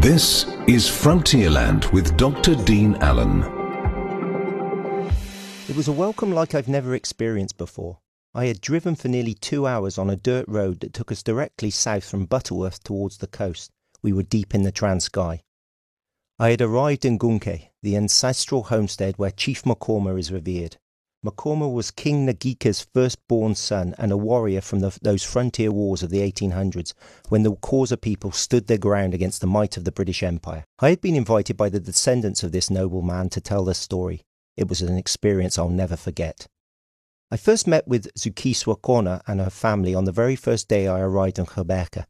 This is Frontierland with Dr. Dean Allen. It was a welcome like I've never experienced before. I had driven for nearly two hours on a dirt road that took us directly south from Butterworth towards the coast. We were deep in the Transkei. I had arrived in Gunqe, the ancestral homestead where Chief Maqoma is revered. Maqoma was King Ngqika's firstborn son and a warrior from the, those frontier wars of the 1800s when the Xhosa people stood their ground against the might of the British Empire. I had been invited by the descendants of this noble man to tell their story. It was an experience I'll never forget. I first met with Zukiswa Kona and her family on the very first day I arrived in Gqeberha.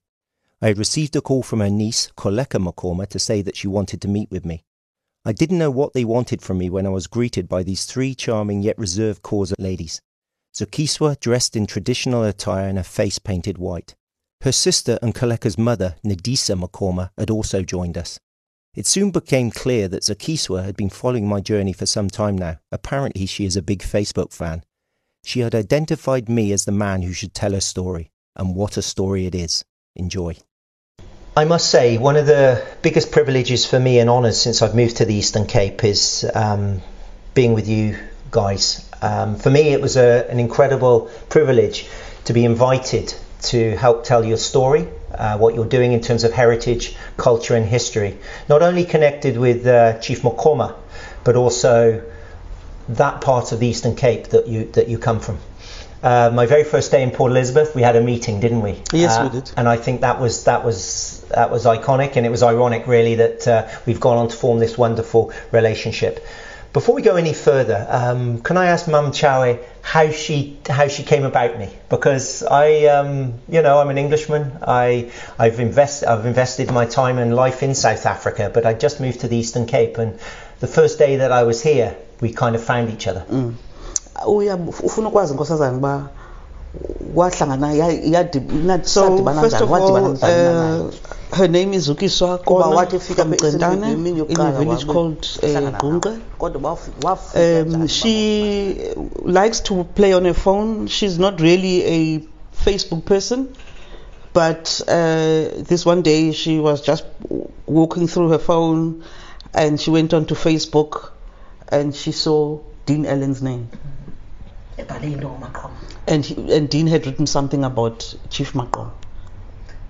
I had received a call from her niece, Koleka Maqoma, to say that she wanted to meet with me. I didn't know what they wanted from me when I was greeted by these three charming yet reserved Xhosa ladies. Zukiswa dressed in traditional attire and her face painted white. Her sister and Koleka's mother, Ncedisa Maqoma, had also joined us. It soon became clear that Zukiswa had been following my journey for some time now. Apparently, she is a big Facebook fan. She had identified me as the man who should tell her story, and what a story it is. Enjoy. I must say, one of the biggest privileges for me and honours since I've moved to the Eastern Cape is um, being with you guys. Um, for me, it was a, an incredible privilege to be invited to help tell your story, uh, what you're doing in terms of heritage, culture, and history. Not only connected with uh, Chief Maqoma, but also that part of the Eastern Cape that you that you come from. Uh, my very first day in Port Elizabeth, we had a meeting, didn't we? Yes, Uh, we did. And I think that was that was that was iconic, and it was ironic, really, that uh, we've gone on to form this wonderful relationship. Before we go any further, um, can I ask Mum Chow how she how she came about me? Because I, um, you know, I'm an Englishman. I I've invested I've invested my time and life in South Africa, but I just moved to the Eastern Cape, and the first day that I was here, we kind of found each other. uya ufuna ukwazi nkosazana uba wahlangana ya- So, first njani? of Wadibana all, njani uh, her name is Zukiswa Kuba wathi ufika from emsebenzini Centane imini in a village called uh, hlangana nabo. Gunqe. Kodwa waf- wafika Um, she likes to play on her phone. She's not really a Facebook person, but uh, this one day she was just walking through her phone and she went onto Facebook and she saw Dean Allen's name. Ebhale into ngomaqoma And, he, and Dean had written something about Chief Maqom.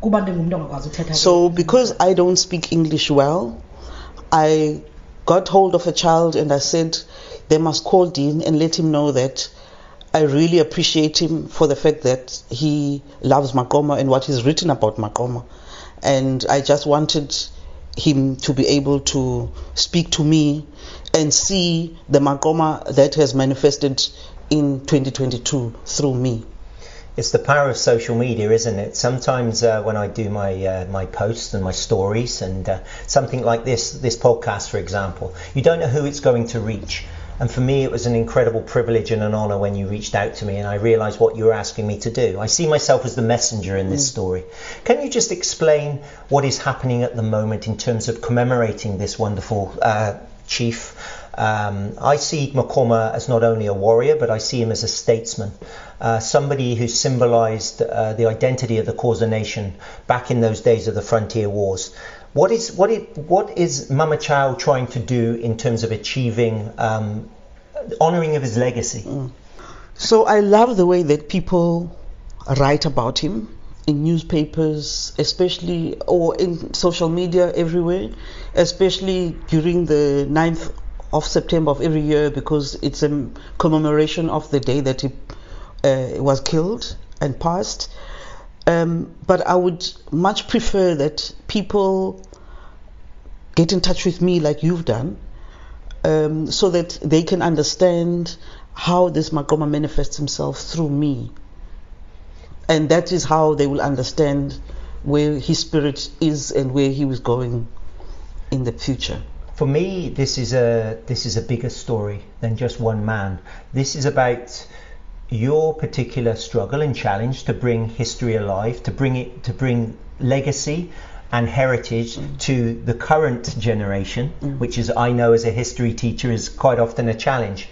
kuba ndingumntu ongakwazi uthetha So, because I don't speak English well, I got hold of a child and I said they must call Dean and let him know that I really appreciate him for the fact that he loves Maqoma and what he's written about Maqoma. And I just wanted him to be able to speak to me and see the Maqoma that has manifested in 2022 through me. It's the power of social media, isn't it? Sometimes uh, when I do my uh, my posts and my stories and uh, something like this this podcast, for example, you don't know who it's going to reach. And for me, it was an incredible privilege and an honour when you reached out to me, and I realised what you were asking me to do. I see myself as the messenger in this story. Can you just explain what is happening at the moment in terms of commemorating this wonderful uh, chief? Um, I see Maqoma as not only a warrior, but I see him as a statesman, uh, somebody who symbolised uh, the identity of the Xhosa nation back in those days of the frontier wars. What is what it, what is Mama Chao trying to do in terms of achieving um, honouring of his legacy? So I love the way that people write about him in newspapers, especially or in social media everywhere, especially during the 9th of September of every year because it's a commemoration of the day that he uh, was killed and passed. Um, but I would much prefer that people get in touch with me like you've done um, so that they can understand how this Maqoma manifests himself through me. And that is how they will understand where his spirit is and where he was going in the future. For me, this is a this is a bigger story than just one man. This is about your particular struggle and challenge to bring history alive, to bring it to bring legacy and heritage to the current generation, mm. which is I know as a history teacher is quite often a challenge.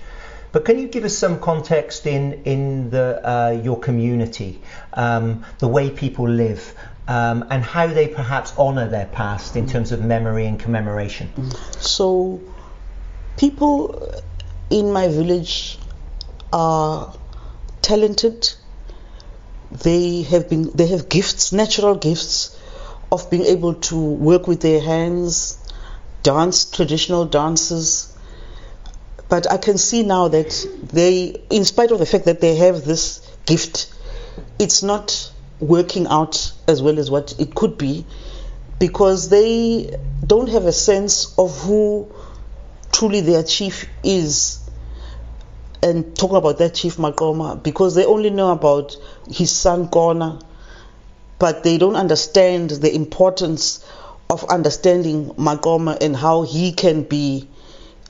But can you give us some context in in the uh, your community, um, the way people live, um, and how they perhaps honour their past in terms of memory and commemoration? So, people in my village are talented. They have been they have gifts, natural gifts of being able to work with their hands, dance traditional dances. But I can see now that they, in spite of the fact that they have this gift, it's not working out as well as what it could be because they don't have a sense of who truly their chief is. And talking about that chief Maqoma because they only know about his son Kona but they don't understand the importance of understanding Maqoma and how he can be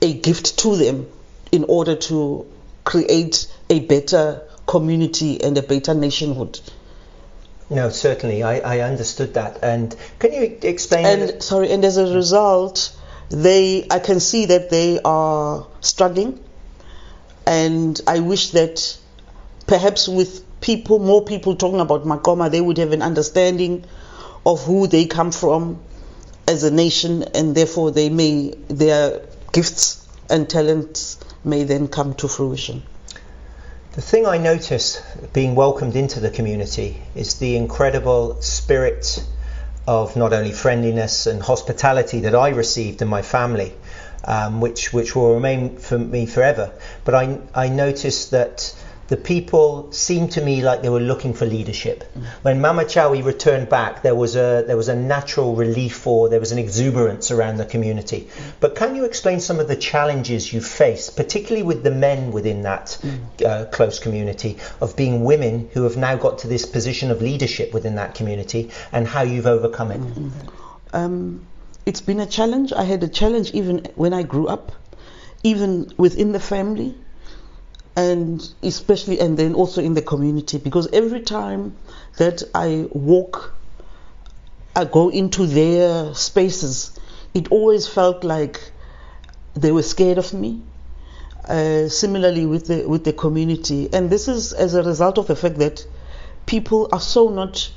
a gift to them in order to create a better community and a better nationhood. No, certainly, I, I understood that. And can you explain? And sorry, and as a result, they I can see that they are struggling, and I wish that perhaps with people, more people talking about Maqoma, they would have an understanding of who they come from as a nation, and therefore they may their gifts and talents may then come to fruition. The thing I notice being welcomed into the community is the incredible spirit of not only friendliness and hospitality that I received in my family, um, which which will remain for me forever. But I I noticed that the people seemed to me like they were looking for leadership. Mm. When Mama Chawi returned back, there was a there was a natural relief or there was an exuberance around the community. Mm. But can you explain some of the challenges you faced, particularly with the men within that mm. uh, close community, of being women who have now got to this position of leadership within that community, and how you've overcome it? Mm-hmm. Um, it's been a challenge. I had a challenge even when I grew up, even within the family and especially and then also in the community because every time that I walk I go into their spaces it always felt like they were scared of me. Uh, similarly with the with the community. And this is as a result of the fact that people are so not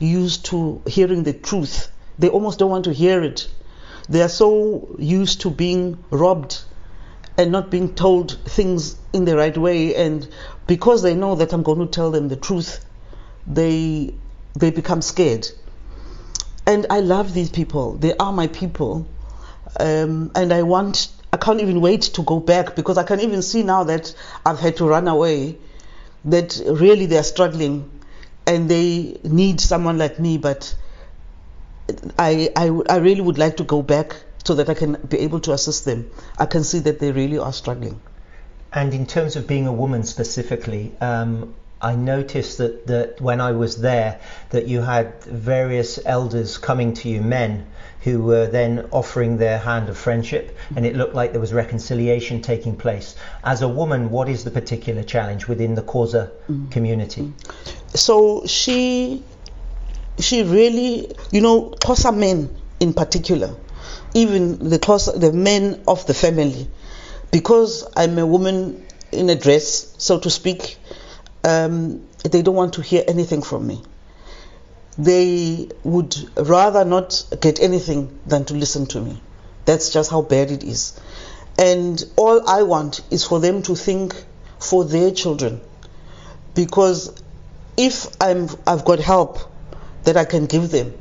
used to hearing the truth. They almost don't want to hear it. They are so used to being robbed and not being told things in the right way. And because they know that I'm going to tell them the truth they they become scared. And I love these people. They are my people. Um, and I want I can't even wait to go back because I can even see now that I've had to run away that really they're struggling and they need someone like me. But I, I, I really would like to go back so that I can be able to assist them. I can see that they really are struggling. And in terms of being a woman specifically, um, I noticed that, that when I was there, that you had various elders coming to you, men, who were then offering their hand of friendship, and it looked like there was reconciliation taking place. As a woman, what is the particular challenge within the Xhosa mm. community? So she, she really, you know, Xhosa men in particular, even the close, the men of the family, because I'm a woman in a dress, so to speak. Um, they don't want to hear anything from me. They would rather not get anything than to listen to me. That's just how bad it is. And all I want is for them to think for their children. Because if I'm, I've got help that I can give them,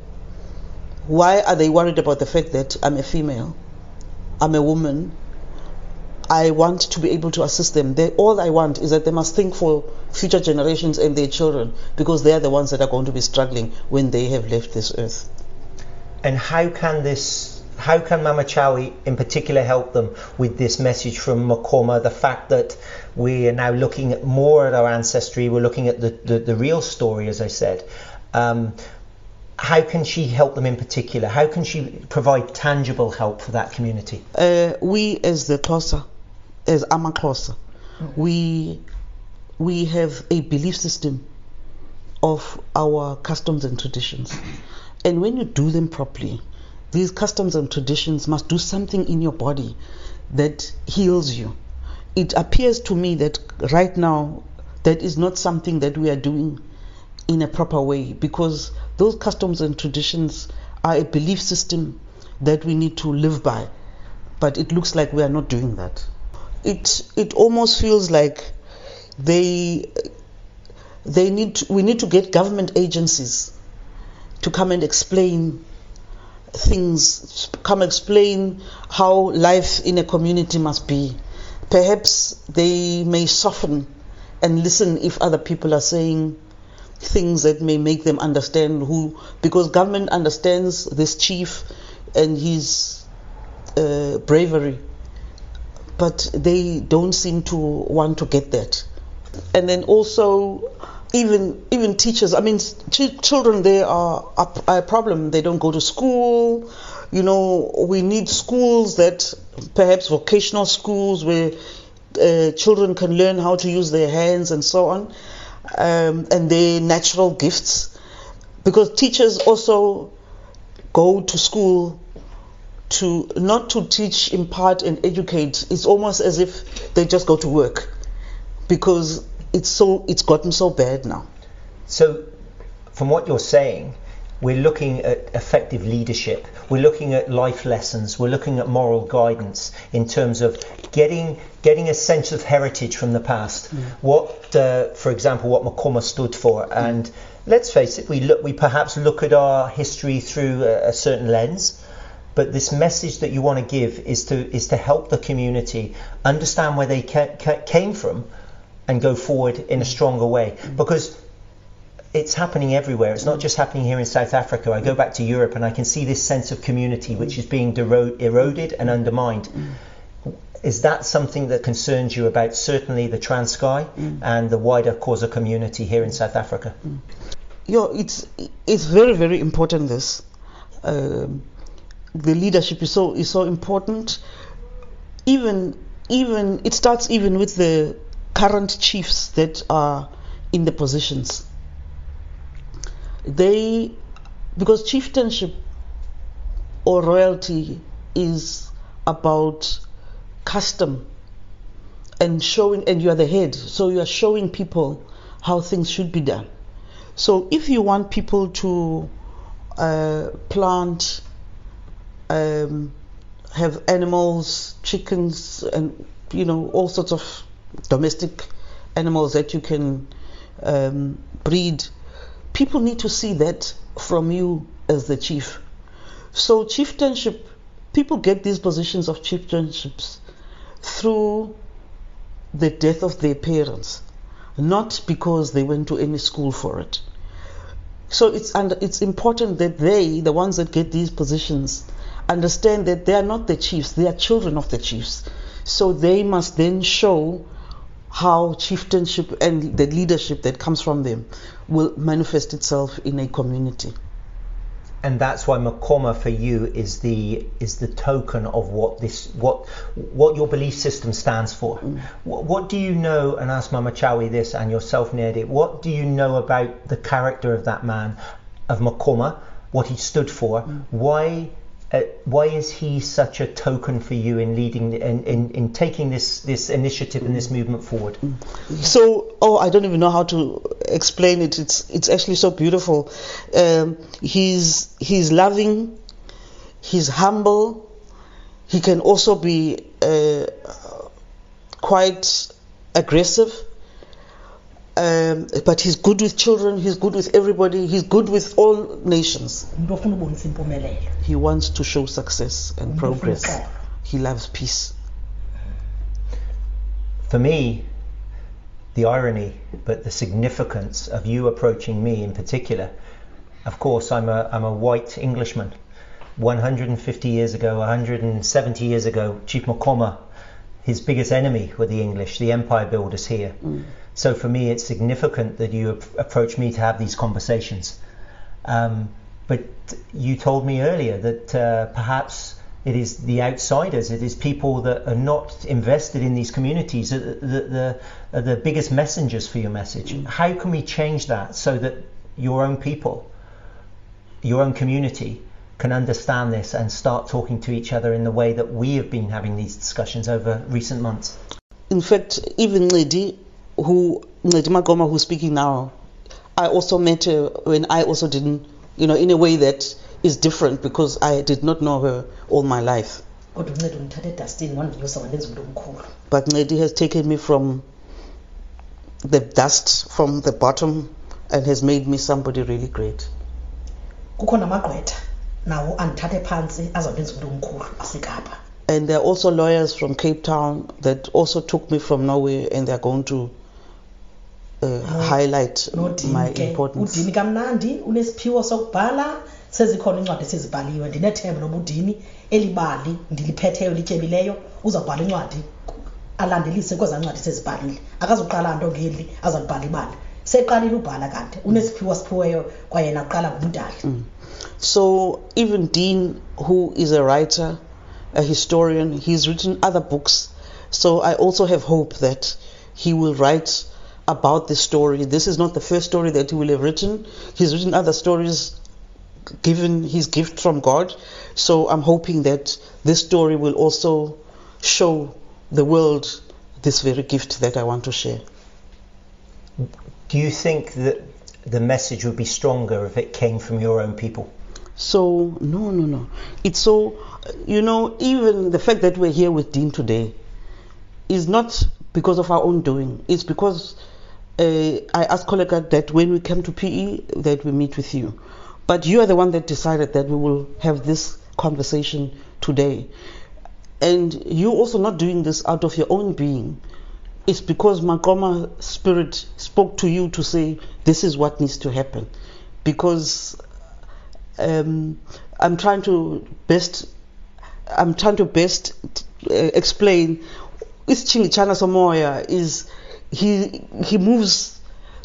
why are they worried about the fact that I'm a female? I'm a woman. I want to be able to assist them. They, all I want is that they must think for future generations and their children because they are the ones that are going to be struggling when they have left this earth. And how can this, how can Mama Chawi in particular help them with this message from Maqoma? The fact that we are now looking at more at our ancestry, we're looking at the, the, the real story, as I said. Um, how can she help them in particular? How can she provide tangible help for that community? Uh, we, as the Xhosa, as AmaXhosa, we we have a belief system of our customs and traditions, and when you do them properly, these customs and traditions must do something in your body that heals you. it appears to me that right now that is not something that we are doing in a proper way because those customs and traditions are a belief system that we need to live by. But it looks like we are not doing that. It it almost feels like they they need to, we need to get government agencies to come and explain things, come explain how life in a community must be. Perhaps they may soften and listen if other people are saying things that may make them understand who, because government understands this chief and his uh, bravery, but they don't seem to want to get that. And then also, even even teachers. I mean, ch- children they are a, problem. They don't go to school. You know, we need schools that perhaps vocational schools where uh, children can learn how to use their hands and so on, um, and their natural gifts. Because teachers also go to school to not to teach, impart, and educate. It's almost as if they just go to work because it's so it's gotten so bad now. So, from what you're saying, we're looking at effective leadership. We're looking at life lessons. We're looking at moral guidance in terms of getting getting a sense of heritage from the past. Mm. What, uh, for example, what Maqoma stood for, and let's face it, we look we perhaps look at our history through a, a certain lens. But this message that you want to give is to is to help the community understand where they ca- ca- came from, and go forward in a stronger way because it's happening everywhere. It's not just happening here in South Africa. I go back to Europe and I can see this sense of community which is being eroded and undermined. Is that something that concerns you about certainly the Transkei mm. and the wider Xhosa community here in South Africa? Mm. It's it's very very important. This um, the leadership is so is so important. Even even it starts even with the current chiefs that are in the positions. They, because chieftainship or royalty is about custom and showing, and you are the head, so you are showing people how things should be done. So if you want people to uh, plant, um, have animals, chickens, and you know all sorts of domestic animals that you can um, breed, people need to see that from you as the chief. So, chieftainship, people get these positions of chieftainships through the death of their parents, not because they went to any school for it. So it's and it's important that they, the ones that get these positions, understand that they are not the chiefs; they are children of the chiefs. So they must then show how chieftainship and the leadership that comes from them will manifest itself in a community. And that's why Maqoma for you is the is the token of what this what what your belief system stands for. Mm. What, what, do you know? And ask Mama Chawi this and yourself, Nedi. What do you know about the character of that man, of Maqoma? What he stood for? Mm. Why uh, why is he such a token for you in leading in, in, in taking this this initiative and this movement forward? So, oh, I don't even know how to explain it. It's it's actually so beautiful. Um, he's he's loving, he's humble. He can also be uh, quite aggressive um, but he's good with children, he's good with everybody, he's good with all nations. He wants to show success and progress. He loves peace. For me, the irony, but the significance of you approaching me in particular, of course, I'm a, I'm a white Englishman. 150 years ago, 170 years ago, Chief Maqoma, his biggest enemy were the English, the empire builders here. Mm. So for me, it's significant that you approach me to have these conversations. Um, but you told me earlier that uh, perhaps it is the outsiders, it is people that are not invested in these communities that the, the, the biggest messengers for your message. How can we change that so that your own people, your own community, can understand this and start talking to each other in the way that we have been having these discussions over recent months? in fact, even Lady, who Lady Maqoma, who's speaking now, I also met her when I also didn't, you know, in a way that is different because I did not know her all my life. kodwa uncedo undithatha edustini wandinyusa wandenza umntu omkhulu But Lady has taken me from the dust, from the bottom, and has made me somebody really great. kukho namagqwetha nawo andithathe phantsi azawundenza umntu omkhulu asekapa And there are also lawyers from Cape Town that also took me from nowhere and they're going to uh, highlight my importance. udini kamnandi unesiphiwo sokubhala sezikhona esezibhaliwe ndinethemba loba udini eli bali ndiliphetheyo lityebileyo uzawubhala incwadi alandelise kwezaa ncwadi sezibhalile. Akazuqala nto ngeli ibali. Seqalile ubhala kanti unesiphiwo kwayena ngumdali So even Dean, who is a writer, a historian, he's written other books. So I also have hope that he will write about this story. This is not the first story that he will have written. He's written other stories given his gift from God. So I'm hoping that this story will also show the world this very gift that I want to share. Do you think that the message would be stronger if it came from your own people? So no, no, no. It's so you know even the fact that we're here with Dean today is not because of our own doing. It's because uh, I asked Koleka that when we come to PE that we meet with you, but you are the one that decided that we will have this conversation today, and you also not doing this out of your own being. It's because Maqoma spirit spoke to you to say this is what needs to happen, because um, I'm trying to best I'm trying to best uh, explain Ischingichana Samoya is he he moves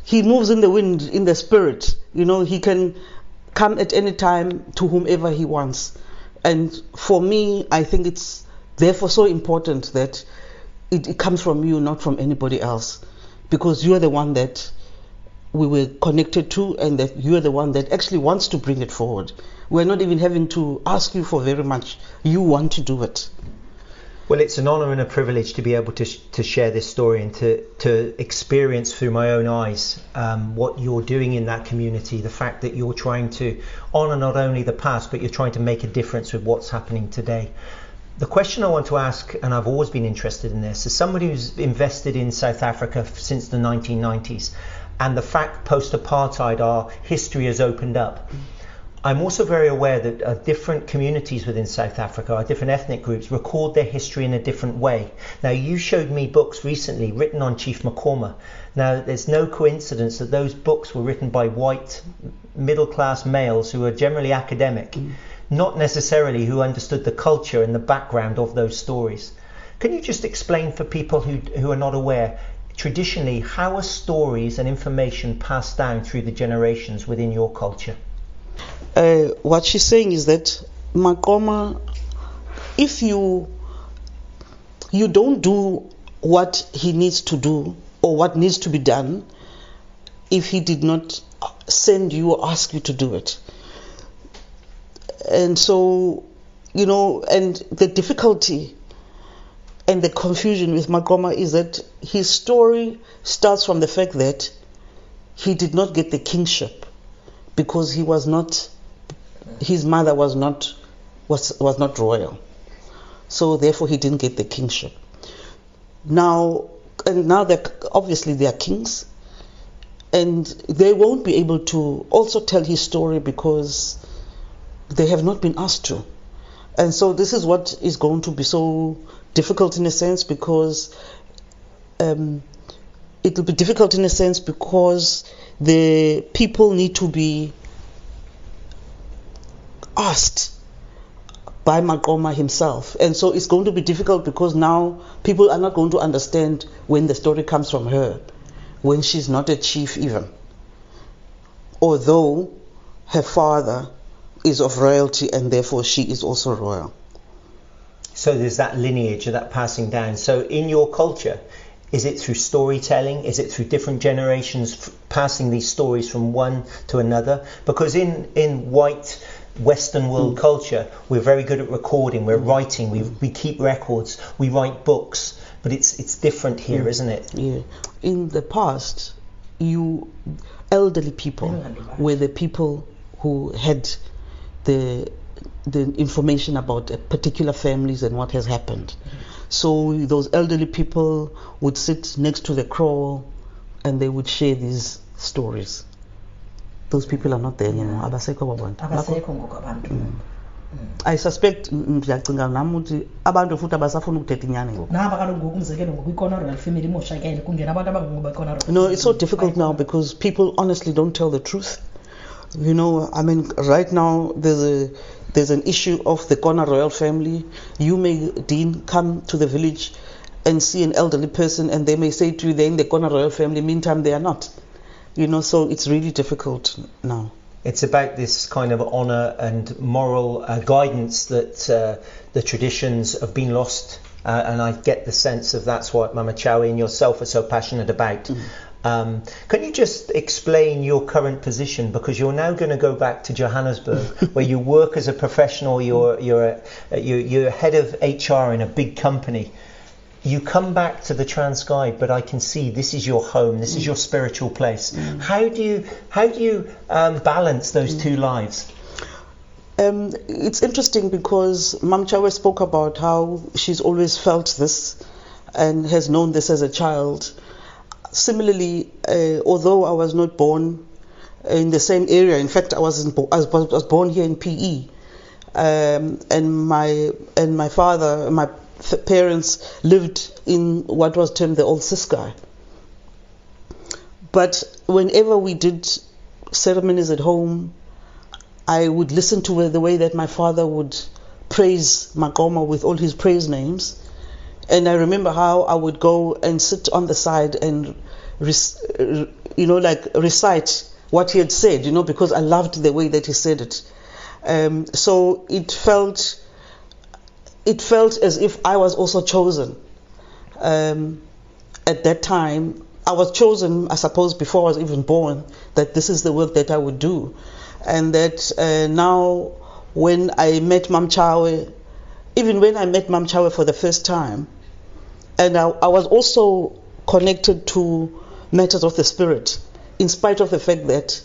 he moves in the wind in the spirit you know he can come at any time to whomever he wants and for me I think it's therefore so important that it, it comes from you not from anybody else because you are the one that we were connected to and that you are the one that actually wants to bring it forward. We're not even having to ask you for very much. You want to do it. Well, it's an honour and a privilege to be able to, sh- to share this story and to, to experience through my own eyes um, what you're doing in that community. The fact that you're trying to honour not only the past, but you're trying to make a difference with what's happening today. The question I want to ask, and I've always been interested in this, is somebody who's invested in South Africa since the 1990s, and the fact post apartheid our history has opened up. I'm also very aware that uh, different communities within South Africa, or different ethnic groups, record their history in a different way. Now, you showed me books recently written on Chief Maqoma. Now, there's no coincidence that those books were written by white, middle class males who are generally academic, not necessarily who understood the culture and the background of those stories. Can you just explain for people who, who are not aware, traditionally, how are stories and information passed down through the generations within your culture? Uh, what she's saying is that Maqoma, if you you don't do what he needs to do or what needs to be done, if he did not send you or ask you to do it, and so you know, and the difficulty and the confusion with Maqoma is that his story starts from the fact that he did not get the kingship because he was not his mother was not was was not royal. So therefore he didn't get the kingship. Now and now that obviously they are kings and they won't be able to also tell his story because they have not been asked to. And so this is what is going to be so difficult in a sense because um, it will be difficult in a sense because the people need to be asked by Maqoma himself. And so it's going to be difficult because now people are not going to understand when the story comes from her, when she's not a chief even. Although her father is of royalty and therefore she is also royal. So there's that lineage of that passing down. So in your culture, is it through storytelling? Is it through different generations f- passing these stories from one to another? Because in, in white Western world mm. culture, we're very good at recording, we're writing, we, we keep records, we write books, but it's it's different here, mm. isn't it? Yeah. In the past, you elderly people were the people who had the the information about particular families and what has happened. Mm. So those elderly people would sit next to the crow and they would share these stories. Those people are not there anymore. Abasekho abo abasekho ngoku abantu mm. Mm. I suspect mm, mm ndiyacinga nami ukuthi abantu futhi abasafuna ukuthetha inyani ngoku. naba kaloku ngoku umzekelo ngoku ikona royal family imoshakele kungena abantu abangungoku bekona royal No, it's so difficult now because people honestly don't tell the truth. You know, I mean, right now there's a there's an issue of the Kona royal family. You may, Dean, come to the village and see an elderly person, and they may say to you, they're in the Kona royal family. Meantime, they are not. You know, so it's really difficult now. It's about this kind of honour and moral uh, guidance that uh, the traditions have been lost, uh, and I get the sense of that's what Mama Chowie and yourself are so passionate about. Um, can you just explain your current position because you're now going to go back to Johannesburg where you work as a professional, you're you're a, you're, you're head of HR in a big company. You come back to the Transkei, but I can see this is your home, this is your spiritual place. How do you how do you um, balance those two lives? Um, it's interesting because Mam Chawe spoke about how she's always felt this and has known this as a child. Similarly, uh, although I was not born in the same area, in fact, I was, in, I was born here in PE, um, and my and my father, my parents lived in what was termed the old Ciskei. But whenever we did ceremonies at home, I would listen to the way that my father would praise Maqoma with all his praise names. And I remember how I would go and sit on the side and, you know, like recite what he had said, you know, because I loved the way that he said it. Um, so it felt, it felt as if I was also chosen. Um, at that time, I was chosen, I suppose, before I was even born, that this is the work that I would do. And that uh, now, when I met Mam Chawe, even when I met Mam Chawe for the first time, and I, I was also connected to matters of the spirit, in spite of the fact that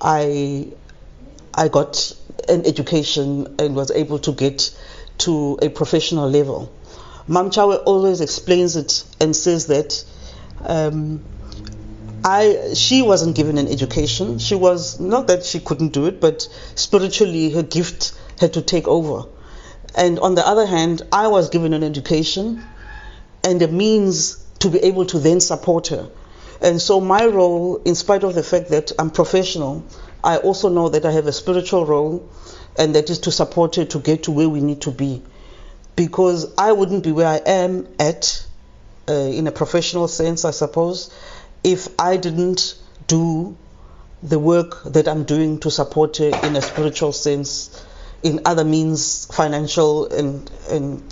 I I got an education and was able to get to a professional level. Mam Chawe always explains it and says that um, I she wasn't given an education. She was not that she couldn't do it, but spiritually her gift had to take over. And on the other hand, I was given an education and a means to be able to then support her. And so my role, in spite of the fact that I'm professional, I also know that I have a spiritual role, and that is to support her to get to where we need to be. Because I wouldn't be where I am at, uh, in a professional sense, I suppose, if I didn't do the work that I'm doing to support her in a spiritual sense, in other means, financial and and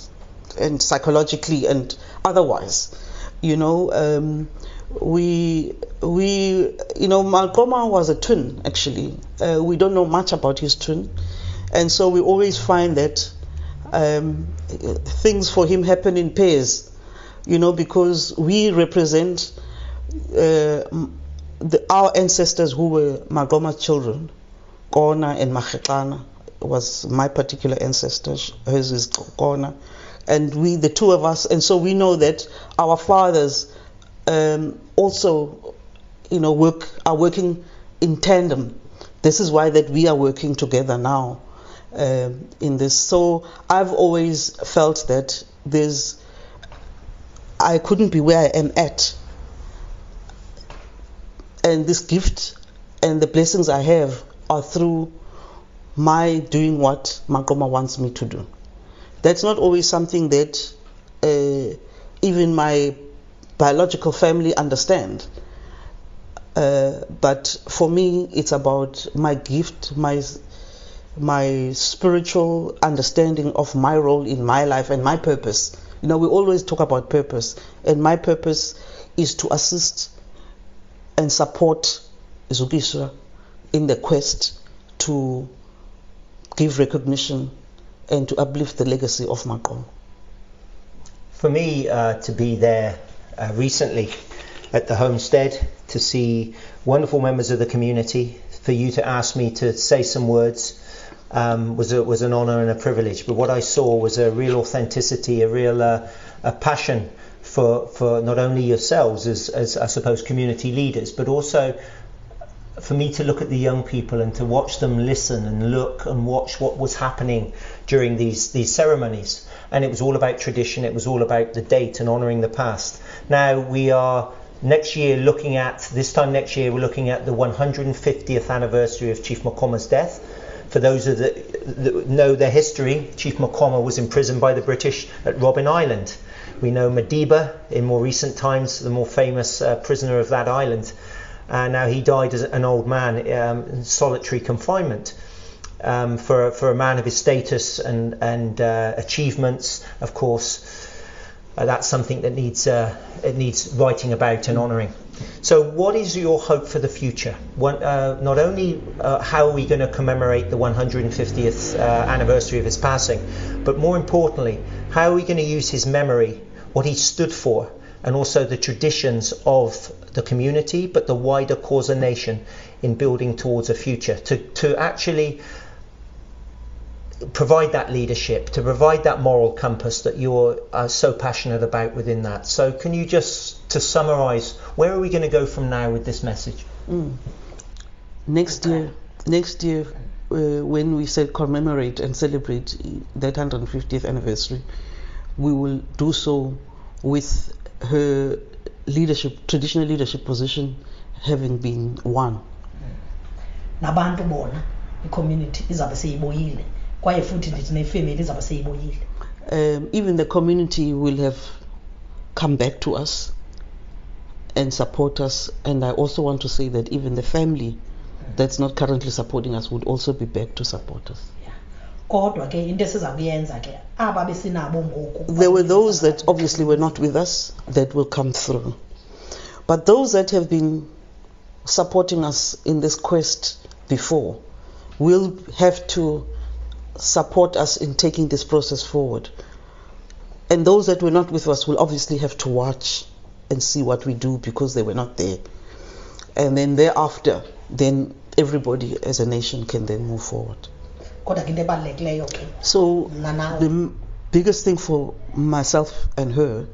and psychologically and otherwise. You know, um, we we you know Maqoma was a twin actually. Uh, we don't know much about his twin, and so we always find that um, things for him happen in pairs. You know, because we represent uh, the, our ancestors who were Maqoma's children, Kona and Mahekana was my particular ancestor. Hers is Kona and we, the two of us, and so we know that our fathers um, also, you know, work are working in tandem. This is why that we are working together now um, in this. So I've always felt that there's, I couldn't be where I am at, and this gift and the blessings I have are through my doing what Maqoma wants me to do that's not always something that uh, even my biological family understand. Uh, but for me, it's about my gift, my my spiritual understanding of my role in my life and my purpose. You know, we always talk about purpose, and my purpose is to assist and support Zukiswa in the quest to give recognition and to uplift the legacy of Maqoma. For me, uh, to be there uh, recently at the homestead, to see wonderful members of the community, for you to ask me to say some words um, was a, was an honour and a privilege. But what I saw was a real authenticity, a real uh, a passion for for not only yourselves as, as I suppose community leaders, but also for me to look at the young people and to watch them listen and look and watch what was happening during these these ceremonies. And it was all about tradition. It was all about the date and honouring the past. Now we are next year looking at this time next year we're looking at the 150th anniversary of Chief Maqoma's death. For those of that, that know their history, Chief Maqoma was imprisoned by the British at Robben Island. We know Madiba in more recent times, the more famous uh, prisoner of that island. Uh, now he died as an old man um, in solitary confinement. Um, for, for a man of his status and, and uh, achievements, of course, uh, that's something that needs, uh, it needs writing about and honouring. So, what is your hope for the future? One, uh, not only uh, how are we going to commemorate the 150th uh, anniversary of his passing, but more importantly, how are we going to use his memory, what he stood for, and also the traditions of the community, but the wider Xhosa nation in building towards a future to, to actually provide that leadership, to provide that moral compass that you're uh, so passionate about within that. So, can you just, to summarise, where are we going to go from now with this message? Mm. Next year, next year, uh, when we say commemorate and celebrate that 150th anniversary, we will do so with her leadership, traditional leadership position having been won. nabantu bona i-community izabe seyiboyile kwaye futhi ndithi nefemeli izabe seyiboyile Um, even the community will have come back to us and support us. And I also want to say that even the family that's not currently supporting us would also be back to support us. There were those that obviously were not with us that will come through. But those that have been supporting us in this quest before will have to support us in taking this process forward. And those that were not with us will obviously have to watch and see what we do because they were not there. And then thereafter, then everybody as a nation can then move forward. Kodwa ke into ebalulekileyo ke So mna nawe the biggest thing for myself and her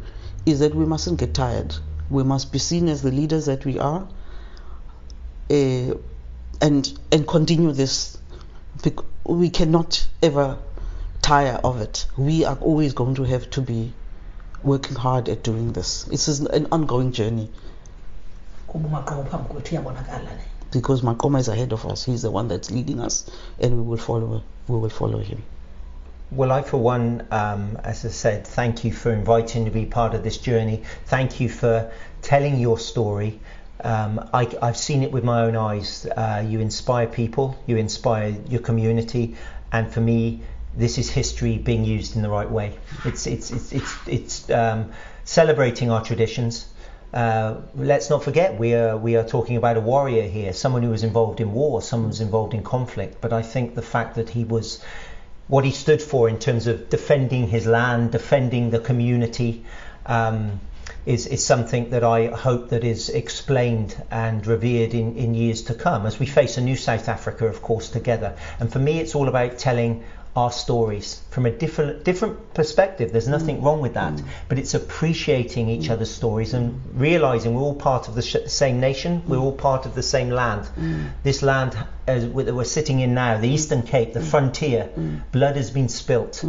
is that we mustn't get tired. We must be seen as the leaders that we are, uh, and and continue this. We cannot ever tire of it. We are always going to have to be working hard at doing this. It's an ongoing journey because Maqoma is ahead of us. He's the one that's leading us, and we will follow. We will follow him. Well, I, for one, um, as I said, thank you for inviting me to be part of this journey. Thank you for telling your story. Um, I, have seen it with my own eyes. Uh, you inspire people, you inspire your community, and for me, this is history being used in the right way. It's it's it's it's, it's um, celebrating our traditions. Uh, let's not forget we are we are talking about a warrior here, someone who was involved in war, someone who was involved in conflict. But I think the fact that he was what he stood for in terms of defending his land, defending the community, um, is, is something that I hope that is explained and revered in, in years to come as we face a new South Africa, of course, together. And for me, it's all about telling our stories from a different different perspective. There's mm. nothing wrong with that, mm. but it's appreciating each mm. other's stories and realizing we're all part of the sh- same nation. We're all part of the same land. This land as we- that we're sitting in now, the Eastern Cape, the frontier, blood has been spilt.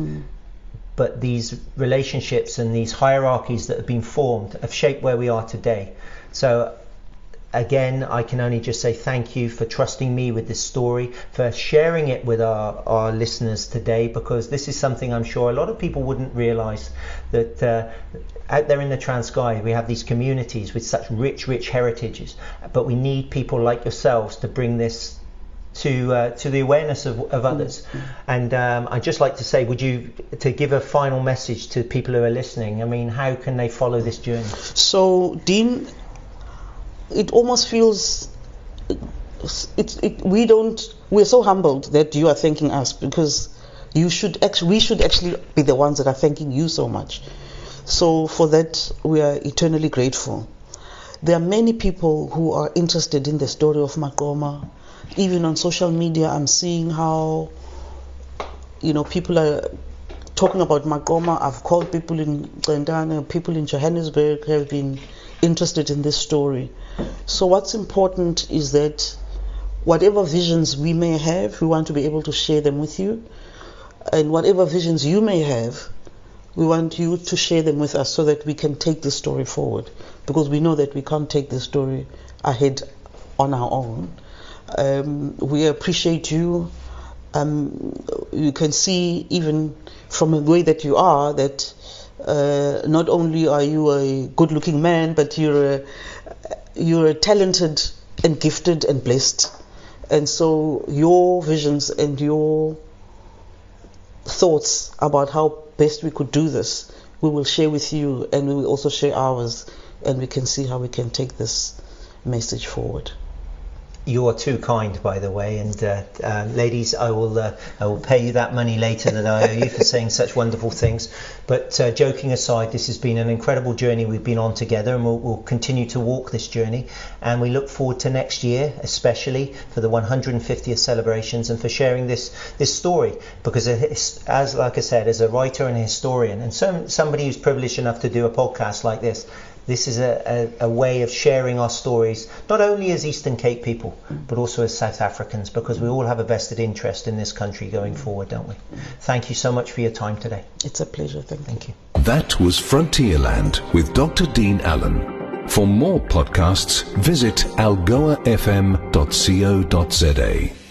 But these relationships and these hierarchies that have been formed have shaped where we are today. So again, I can only just say thank you for trusting me with this story, for sharing it with our, our listeners today, because this is something I'm sure a lot of people wouldn't realize that uh, out there in the Transkei, we have these communities with such rich, rich heritages, but we need people like yourselves to bring this to uh, to the awareness of, of others. And um, I'd just like to say, would you to give a final message to people who are listening? I mean, how can they follow this journey? So, Dean, it almost feels it's it, we don't we're so humbled that you are thanking us because you should actually we should actually be the ones that are thanking you so much. So for that we are eternally grateful. There are many people who are interested in the story of Maqoma. Even on social media i'm seeing how you know people are talking about Maqoma. I've called people in Glendana, people in johannesburg have been interested in this story so what's important is that whatever visions we may have, we want to be able to share them with you. And whatever visions you may have, we want you to share them with us so that we can take this story forward. Because we know that we can't take this story ahead on our own. Um, we appreciate you. Um, you can see even from the way that you are that uh, not only are you a good-looking man, but you're a, you're talented and gifted and blessed. And so your visions and your thoughts about how best we could do this, we will share with you and we will also share ours and we can see how we can take this message forward. You are too kind, by the way, and uh, uh, ladies, I will uh, I will pay you that money later that I owe you for saying such wonderful things. But uh, joking aside, this has been an incredible journey we've been on together, and we'll, we'll, continue to walk this journey. And we look forward to next year, especially for the 150th celebrations and for sharing this this story. Because as like I said, as a writer and a historian, and some, somebody who's privileged enough to do a podcast like this, this is a, a, a, way of sharing our stories, not only as Eastern Cape people, but also as South Africans, because we all have a vested interest in this country going forward, don't we? Thank you so much for your time today. It's a pleasure. Thank, Thank you. That was Frontierland with Dr. Dean Allen. For more podcasts, visit algoafm.co.za.